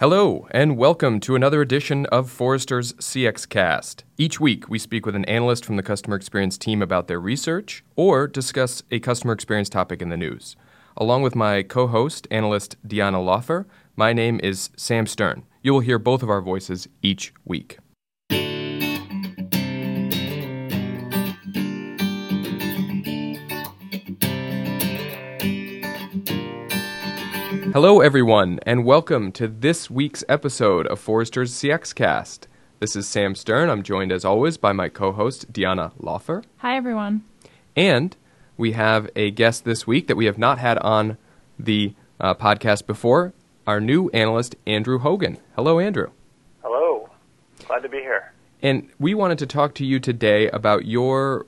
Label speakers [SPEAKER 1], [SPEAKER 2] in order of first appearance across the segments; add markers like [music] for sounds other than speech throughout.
[SPEAKER 1] Hello, and welcome to another edition of Forrester's CX Cast. Each week, we speak with an analyst from the customer experience team about their research or discuss a customer experience topic in the news. Along with my co host, analyst Deanna Laufer, my name is Sam Stern. You will hear both of our voices each week. Hello, everyone, and welcome to this week's episode of Forrester's CX Cast. This is Sam Stern. I'm joined, as always, by my co host, Deanna Laufer.
[SPEAKER 2] Hi, everyone.
[SPEAKER 1] And we have a guest this week that we have not had on the uh, podcast before our new analyst, Andrew Hogan. Hello, Andrew.
[SPEAKER 3] Hello. Glad to be here.
[SPEAKER 1] And we wanted to talk to you today about your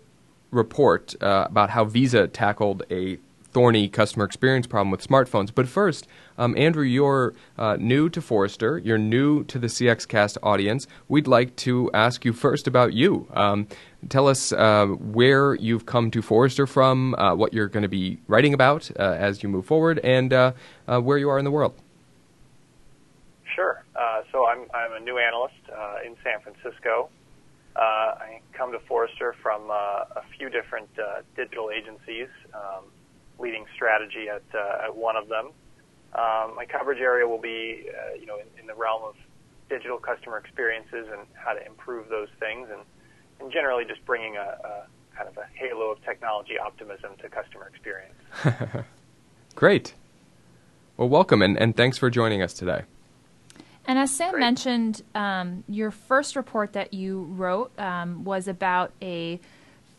[SPEAKER 1] report uh, about how Visa tackled a thorny customer experience problem with smartphones. But first, um, Andrew, you're uh, new to Forrester. You're new to the CXCast audience. We'd like to ask you first about you. Um, tell us uh, where you've come to Forrester from, uh, what you're going to be writing about uh, as you move forward, and uh, uh, where you are in the world.
[SPEAKER 3] Sure. so I'm, I'm a new analyst in San Francisco. I come to Forrester from a few different digital agencies. Um, leading strategy at, uh, at one of them. Um, my coverage area will be, uh, you know, in, in, the realm of digital customer experiences and how to improve those things, and, and generally just bringing a, a kind of a halo of technology optimism to customer experience. [laughs]
[SPEAKER 1] Great. Well, welcome, and, and thanks for joining us today.
[SPEAKER 2] And as Sam
[SPEAKER 3] Great.
[SPEAKER 2] mentioned, um, your first report that you wrote um, was about a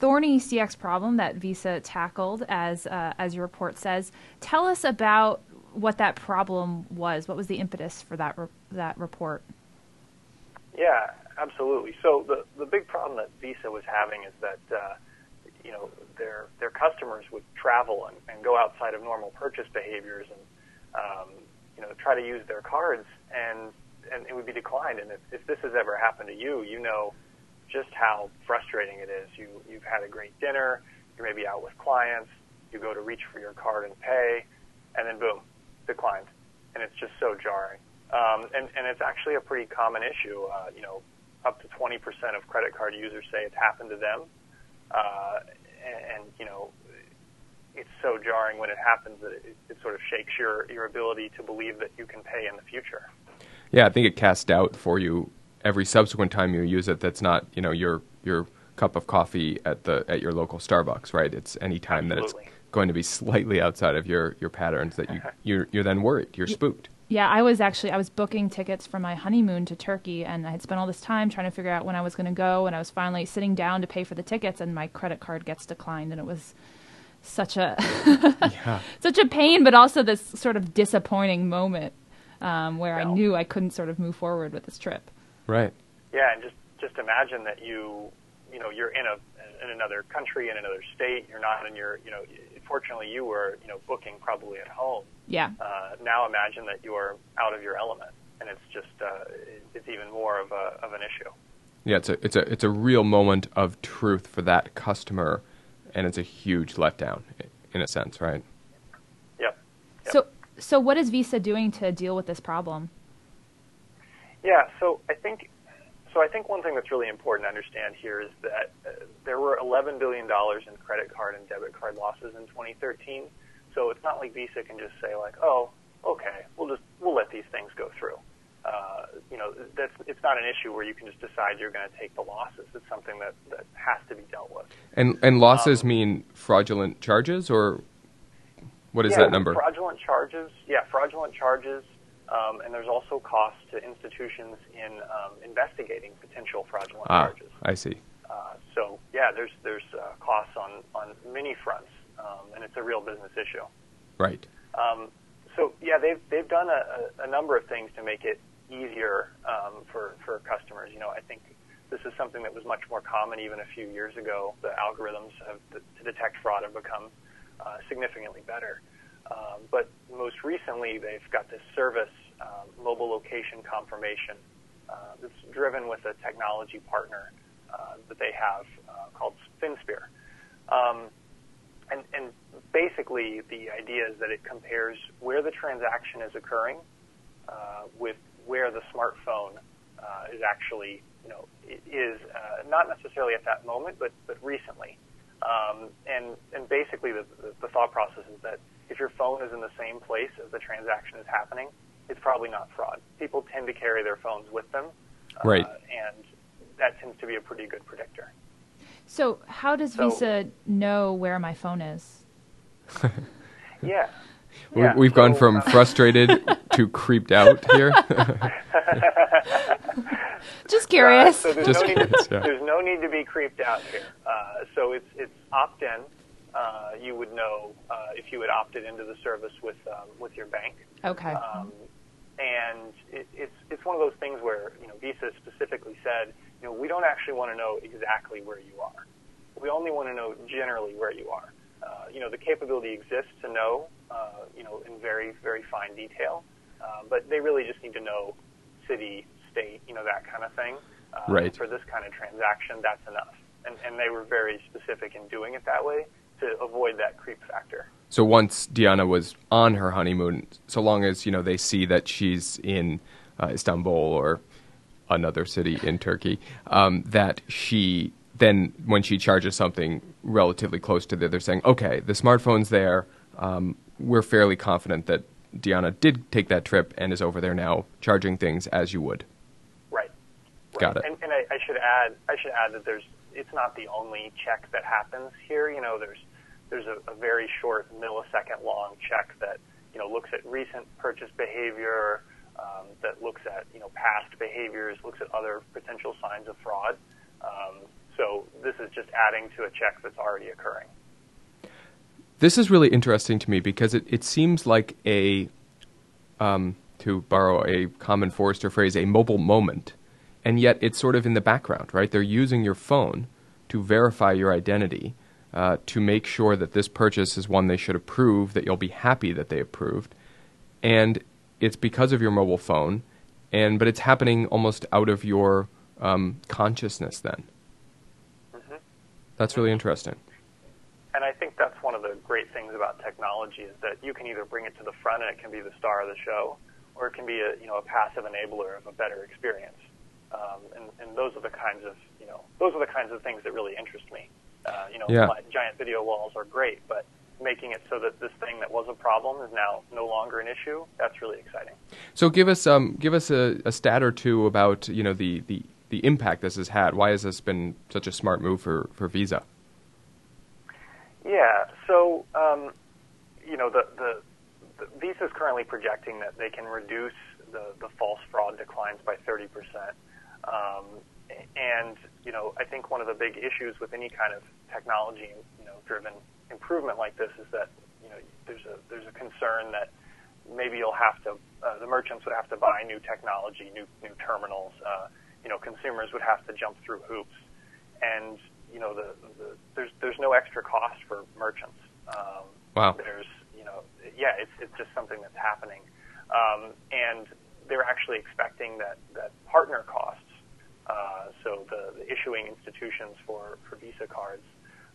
[SPEAKER 2] thorny CX problem that Visa tackled, as uh, as your report says. Tell us about what that problem was. What was the impetus for that re- that report?
[SPEAKER 3] Yeah, absolutely. So the the big problem that Visa was having is that uh, you know their their customers would travel and, and go outside of normal purchase behaviors and um, you know try to use their cards and and it would be declined. And if, if this has ever happened to you, you know just how frustrating it is. You you've had a great dinner, you're maybe out with clients, you go to reach for your card and pay, and then boom, declined, and it's just so jarring. Um, and and it's actually a pretty common issue. Uh, you know, up to 20% of credit card users say it's happened to them, uh, and, and you know. It's so jarring when it happens that it, it sort of shakes your, your ability to believe that you can pay in the future.
[SPEAKER 1] Yeah, I think it casts doubt for you every subsequent time you use it that's not you know your your cup of coffee at the at your local Starbucks, right? It's any time that it's going to be slightly outside of your, your patterns that you [laughs] you're, you're then worried, you're spooked.
[SPEAKER 2] Yeah, I was actually I was booking tickets for my honeymoon to Turkey, and I had spent all this time trying to figure out when I was going to go, and I was finally sitting down to pay for the tickets, and my credit card gets declined, and it was such a [laughs] yeah. such a pain, but also this sort of disappointing moment um, where I knew I couldn't sort of move forward with this trip.
[SPEAKER 1] Right.
[SPEAKER 3] Yeah, and just just imagine that you you know you're in a in another country in another state. You're not in your you know. Fortunately, you were you know booking probably at home.
[SPEAKER 2] Yeah.
[SPEAKER 3] Uh, now imagine that you are out of your element, and it's just uh, it's even more of a of an issue.
[SPEAKER 1] Yeah, it's a it's a it's a real moment of truth for that customer, and it's a huge letdown, in a sense, right?
[SPEAKER 3] Yep.
[SPEAKER 2] yep. So so what is Visa doing to deal with this problem?
[SPEAKER 3] Yeah, so I think so I think one thing that's really important to understand here is that uh, there were 11 billion dollars in credit card and debit card losses in 2013. So it's not like Visa can just say like, "Oh, okay, we'll just we'll let these things go through." Uh, you know, that's it's not an issue where you can just decide you're going to take the losses. It's something that that has to be dealt with.
[SPEAKER 1] And and losses um, mean fraudulent charges, or what is
[SPEAKER 3] yeah,
[SPEAKER 1] that number?
[SPEAKER 3] Fraudulent charges. Yeah, fraudulent charges um, and there's also costs to institutions in um, investigating potential fraudulent
[SPEAKER 1] ah,
[SPEAKER 3] charges.
[SPEAKER 1] I see.
[SPEAKER 3] Uh, so yeah, there's there's uh, costs on on many fronts, um, and it's a real business issue.
[SPEAKER 1] Right.
[SPEAKER 3] Um, so yeah, they've they've done a, a, number of things to make it easier um, for for customers. You know, I think this is something that was much more common even a few years ago. The algorithms have, to detect fraud have become uh, significantly better. Um, but most recently, they've got this service, um, mobile location confirmation, uh, that's driven with a technology partner uh, that they have uh, called FinSphere. Um, and, and basically, the idea is that it compares where the transaction is occurring uh, with where the smartphone uh is actually, you know, is uh, not necessarily at that moment, but but recently. Um, and and basically, the, the thought process is that if your phone is in the same place as the transaction is happening, it's probably not fraud. People tend to carry their phones with them,
[SPEAKER 1] uh, right?
[SPEAKER 3] And that tends to be a pretty good predictor.
[SPEAKER 2] So, how does so, Visa know where my phone is? [laughs]
[SPEAKER 3] yeah.
[SPEAKER 1] yeah. We've so, gone from uh, frustrated [laughs] to creeped out here. [laughs]
[SPEAKER 2] Just curious.
[SPEAKER 3] Uh, so there's, Just no curious, to, yeah. there's, no need to be creeped out here. Uh, so it's it's opt in. Uh, you would know uh, if you had opted into the service with um, with your bank.
[SPEAKER 2] Okay. Um,
[SPEAKER 3] and it, it's it's one of those things where you know Visa specifically said, you know, we don't actually want to know exactly where you are. We only want to know generally where you are. Uh, you know, the capability exists to know, uh, you know, in very very fine detail, uh, but they really just need to know city, state, you know, that kind of thing.
[SPEAKER 1] Uh, right.
[SPEAKER 3] For this kind of transaction, that's enough. And, and they were very specific in doing it that way to avoid that creep factor.
[SPEAKER 1] So once Deanna was on her honeymoon, so long as you know they see that she's in uh, Istanbul or another city in Turkey, um, that she then when she charges something relatively close to there, they're saying, okay, the smartphone's there. Um, we're fairly confident that Deanna did take that trip and is over there now charging things as you would.
[SPEAKER 3] Right.
[SPEAKER 1] right. Got it.
[SPEAKER 3] And, and I, I should add, I should add that there's it's not the only check that happens here. You know, there's there's a, a very short millisecond long check that you know looks at recent purchase behavior, um, that looks at you know past behaviors, looks at other potential signs of fraud. Um, so this is just adding to a check that's already occurring.
[SPEAKER 1] This is really interesting to me because it, it seems like a, um, to borrow a common Forrester phrase, a mobile moment. And yet it's sort of in the background, right? They're using your phone to verify your identity uh, to make sure that this purchase is one they should approve, that you'll be happy that they approved. And it's because of your mobile phone, and but it's happening almost out of your um, consciousness then.
[SPEAKER 3] Mm-hmm.
[SPEAKER 1] That's really interesting.
[SPEAKER 3] And I think that's one of the great things about technology is that you can either bring it to the front and it can be the star of the show, or it can be a you know a passive enabler of a better experience. Um, and, and those are the kinds of you know those are the kinds of things that really interest me. Uh, you know,
[SPEAKER 1] yeah.
[SPEAKER 3] giant video walls are great, but making it so that this thing that was a problem is now no longer an issue, that's really exciting.
[SPEAKER 1] So give us um, give us a, a stat or two about you know the, the, the impact this has had. Why has this been such a smart move for, for Visa?
[SPEAKER 3] Yeah, so um, you know the, the, the Visa is currently projecting that they can reduce the, the false fraud declines by 30 percent. Um, and you know, I think one of the big issues with any kind of technology, you know, driven improvement like this is that you know there's a there's a concern that maybe you'll have to uh, the merchants would have to buy new technology, new new terminals. Uh, you know, consumers would have to jump through hoops, and you know, the, the there's there's no extra cost for merchants. Um,
[SPEAKER 1] wow.
[SPEAKER 3] There's you know, yeah, it's it's just something that's happening, um, and they're actually expecting that that partner costs uh, so the, the, issuing institutions for, for Visa cards,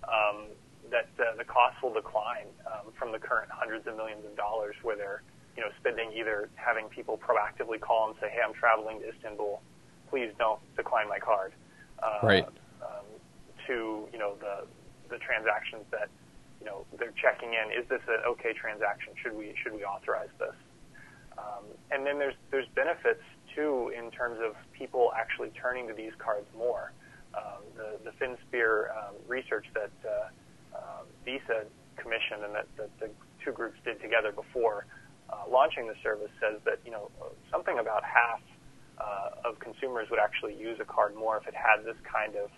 [SPEAKER 3] um, that uh, the costs will decline um, from the current hundreds of millions of dollars where they're you know, spending either having people proactively call and say, hey, I'm traveling to Istanbul, please don't decline my card.
[SPEAKER 1] Uh, right.
[SPEAKER 3] Um, to, you know, the, the transactions that, you know, they're checking in, is this an okay transaction? Should we, should we authorize this? Um, and then there's, there's benefits too in terms of people actually turning to these cards more. Um, the, the FinSphere um, research that uh, uh, Visa commissioned and that, that the two groups did together before uh, launching the service says that you know something about half uh, of consumers would actually use a card more if it had this kind of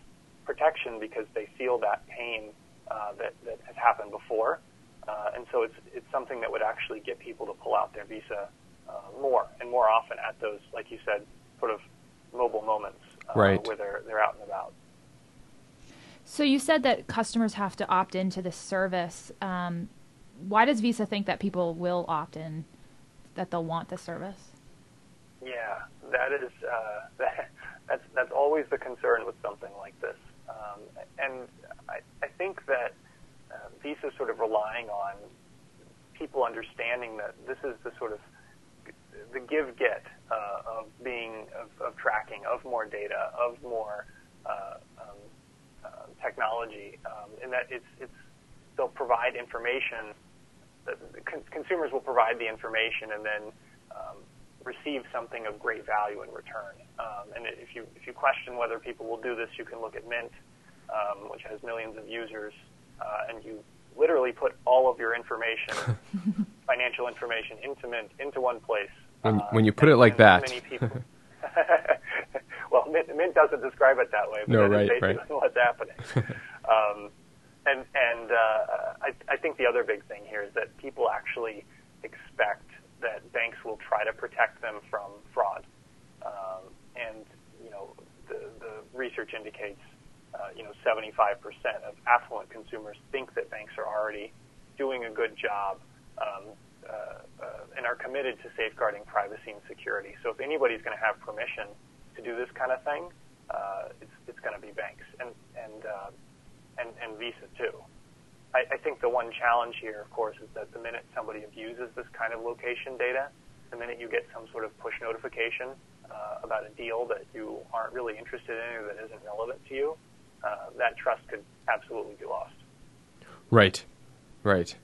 [SPEAKER 3] protection because they feel that pain uh, that, that has happened before. Uh, and so it's, it's something that would actually get people to pull out their Visa uh, more and more often at those, like you said, sort of mobile moments
[SPEAKER 1] uh, right.
[SPEAKER 3] where they're they're out and about.
[SPEAKER 2] So you said that customers have to opt into this service. Um, why does Visa think that people will opt in, that they'll want the service?
[SPEAKER 3] Yeah, that is uh, [laughs] that, that's that's always the concern with something like this, um, and I, I think that uh, Visa sort of relying on people understanding that this is the sort of the give get uh, of being of, of tracking of more data, of more uh, um, uh, technology, um, in that it's it's they'll provide information. That con- consumers will provide the information and then um, receive something of great value in return. Um, and if you if you question whether people will do this, you can look at Mint, um, which has millions of users, uh, and you literally put all of your information, [laughs] financial information, into Mint into one place.
[SPEAKER 1] When, when you put it like that. [laughs]
[SPEAKER 3] Well, Mint, Mint doesn't describe it that way, but
[SPEAKER 1] no,
[SPEAKER 3] that is
[SPEAKER 1] right,
[SPEAKER 3] basically
[SPEAKER 1] right.
[SPEAKER 3] what's happening. [laughs] um, and and uh, I, I think the other big thing here is that people actually expect that banks will try to protect them from fraud. Um, and you know, the, the research indicates uh, you know 75% of affluent consumers think that banks are already doing a good job um, uh, uh, and are committed to safeguarding privacy and security. So if anybody's going to have permission to do this kind of thing, uh, it's, it's going to be banks and and, uh, and and Visa too. I, I think the one challenge here, of course, is that the minute somebody abuses this kind of location data, the minute you get some sort of push notification uh, about a deal that you aren't really interested in or that isn't relevant to you, uh, that trust could absolutely be lost.
[SPEAKER 1] Right, right.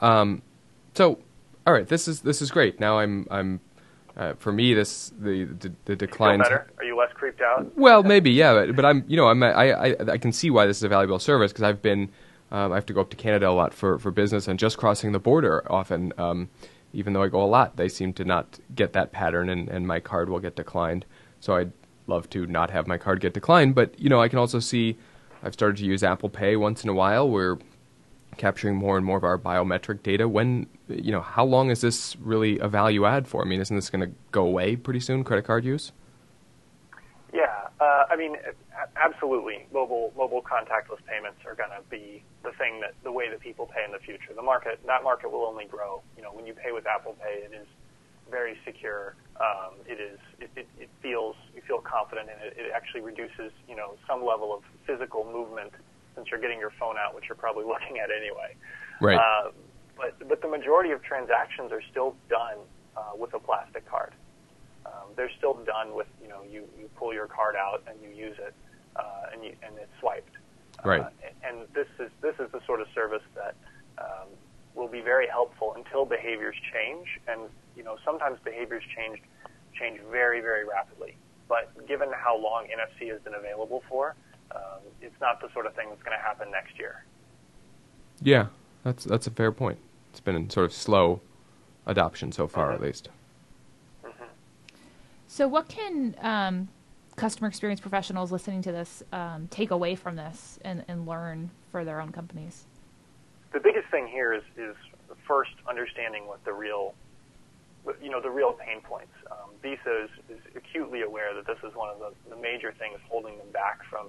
[SPEAKER 1] Um, so, all right, this is this is great. Now I'm I'm uh, for me this the the, the decline.
[SPEAKER 3] Better? Are you less creeped out?
[SPEAKER 1] Well, maybe yeah, but, but I'm you know I'm I, I I can see why this is a valuable service because I've been um, I have to go up to Canada a lot for for business and just crossing the border often. Um, even though I go a lot, they seem to not get that pattern, and, and my card will get declined. So I'd love to not have my card get declined, but you know I can also see I've started to use Apple Pay once in a while. We're capturing more and more of our biometric data. When you know how long is this really a value add for? I mean, isn't this going to go away pretty soon? Credit card use?
[SPEAKER 3] Yeah, uh, I mean, absolutely. Mobile mobile contactless payments are going to be the thing that the way that people pay in the future. The market that market will only grow. You know, when you pay with Apple Pay, it is very secure. Um, it is it, it, it feels you feel confident in it. It actually reduces you know some level of physical movement since you're getting your phone out, which you're probably [laughs] looking at anyway.
[SPEAKER 1] Right.
[SPEAKER 3] Uh, but but the majority of transactions are still done uh, with a plastic card. Um, they're still done with you know you, you pull your card out and you use it uh, and you and it's swiped.
[SPEAKER 1] Right.
[SPEAKER 3] Uh, and this is this is the sort of service that um, will be very helpful until behaviors change. And you know sometimes behaviors change change very very rapidly. But given how long NFC has been available for, um, it's not the sort of thing that's going to happen next year.
[SPEAKER 1] Yeah, that's that's a fair point. It's been in sort of slow adoption so far, at least.
[SPEAKER 2] So, what can um, customer experience professionals listening to this um, take away from this and, and learn for their own companies?
[SPEAKER 3] the biggest thing here is, is first understanding what the real, you know, the real pain points. Um, Visa is, is acutely aware that this is one of the, the major things holding them back from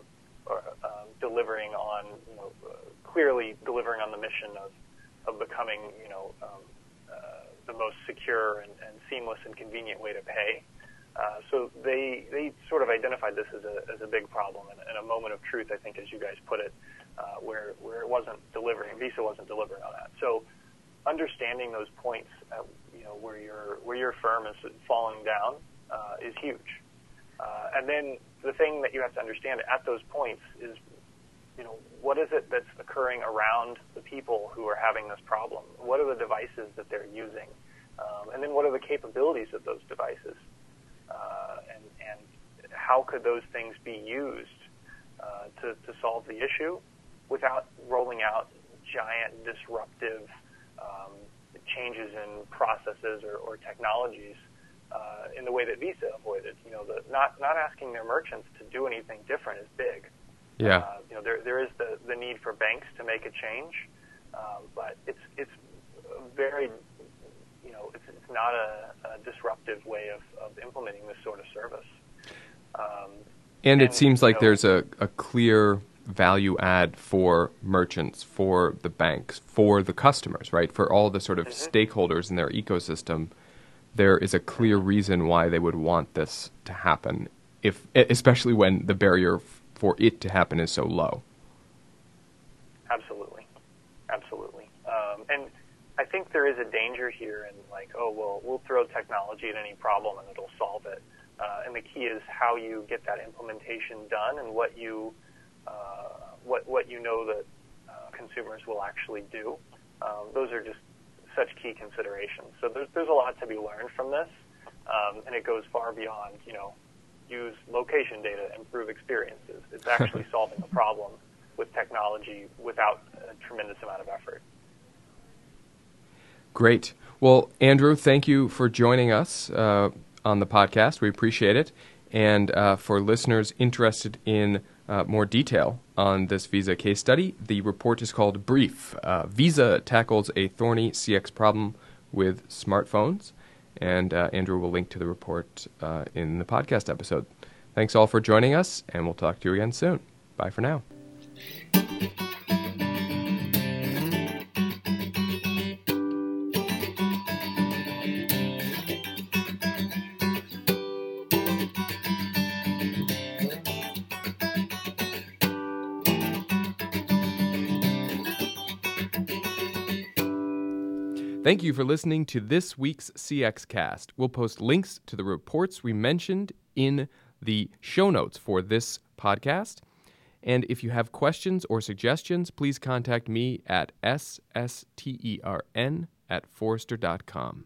[SPEAKER 3] um, delivering on, you know, uh, clearly delivering on the mission of, of becoming, you know, um, uh, the most secure and, and seamless and convenient way to pay. Uh, so they they sort of identified this as a as a big problem and, and a moment of truth, I think, as you guys put it, uh, where where it wasn't delivering, Visa wasn't delivering on that. So understanding those points, uh, you know, where your where your firm is falling down, uh, is huge. Uh, and then the thing that you have to understand at those points is, you know, what is it that's occurring around the people who are having this problem? What are the devices that they're using? Um, and then what are the capabilities of those devices? Uh, and, and how could those things be used uh, to, to solve the issue without rolling out giant disruptive um, changes in processes or, or technologies uh, in the way that Visa avoided. You know, the, not not asking their merchants to do anything different is big.
[SPEAKER 1] Yeah.
[SPEAKER 3] Uh, you know, there there is the, the need for banks to make a change, um, but it's it's very you know it's it's not a, a disruptive way of, of implementing this sort of service. Um,
[SPEAKER 1] And it seems like
[SPEAKER 3] know-
[SPEAKER 1] there's a, a clear value add for merchants, for the banks, for the customers, right? For all the sort of stakeholders in their ecosystem, there is a clear reason why they would want this to happen, if especially when the barrier for it to happen is so low.
[SPEAKER 3] Absolutely, absolutely. Um, and I think there is a danger here in like, oh well, we'll throw technology at any problem and it'll solve it. Uh, and and the key is how you get that implementation done and what you uh, what what you know that uh, consumers will actually do. Um, those are just such key considerations. So there's there's a lot to be learned from this, um, and it goes far beyond you know use location data, improve experiences. It's actually [laughs] solving a problem with technology without a tremendous amount of effort.
[SPEAKER 1] Great. Well, Andrew, thank you for joining us uh, on the podcast. We appreciate it. And uh, for listeners interested in uh, more detail on this Visa case study, the report is called Brief. Uh, Visa tackles a thorny CX problem with smartphones. And uh, Andrew will link to the report uh, in the podcast episode. Thanks all for joining us, and we'll talk to you again soon. Bye for now. Thank you for listening to this week's CX Cast. We'll post links to the reports we mentioned in the show notes for this podcast. And if you have questions or suggestions, please contact me at sstern at forrester.com.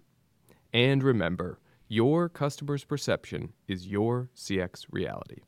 [SPEAKER 1] And remember, your customer's perception is your CX reality.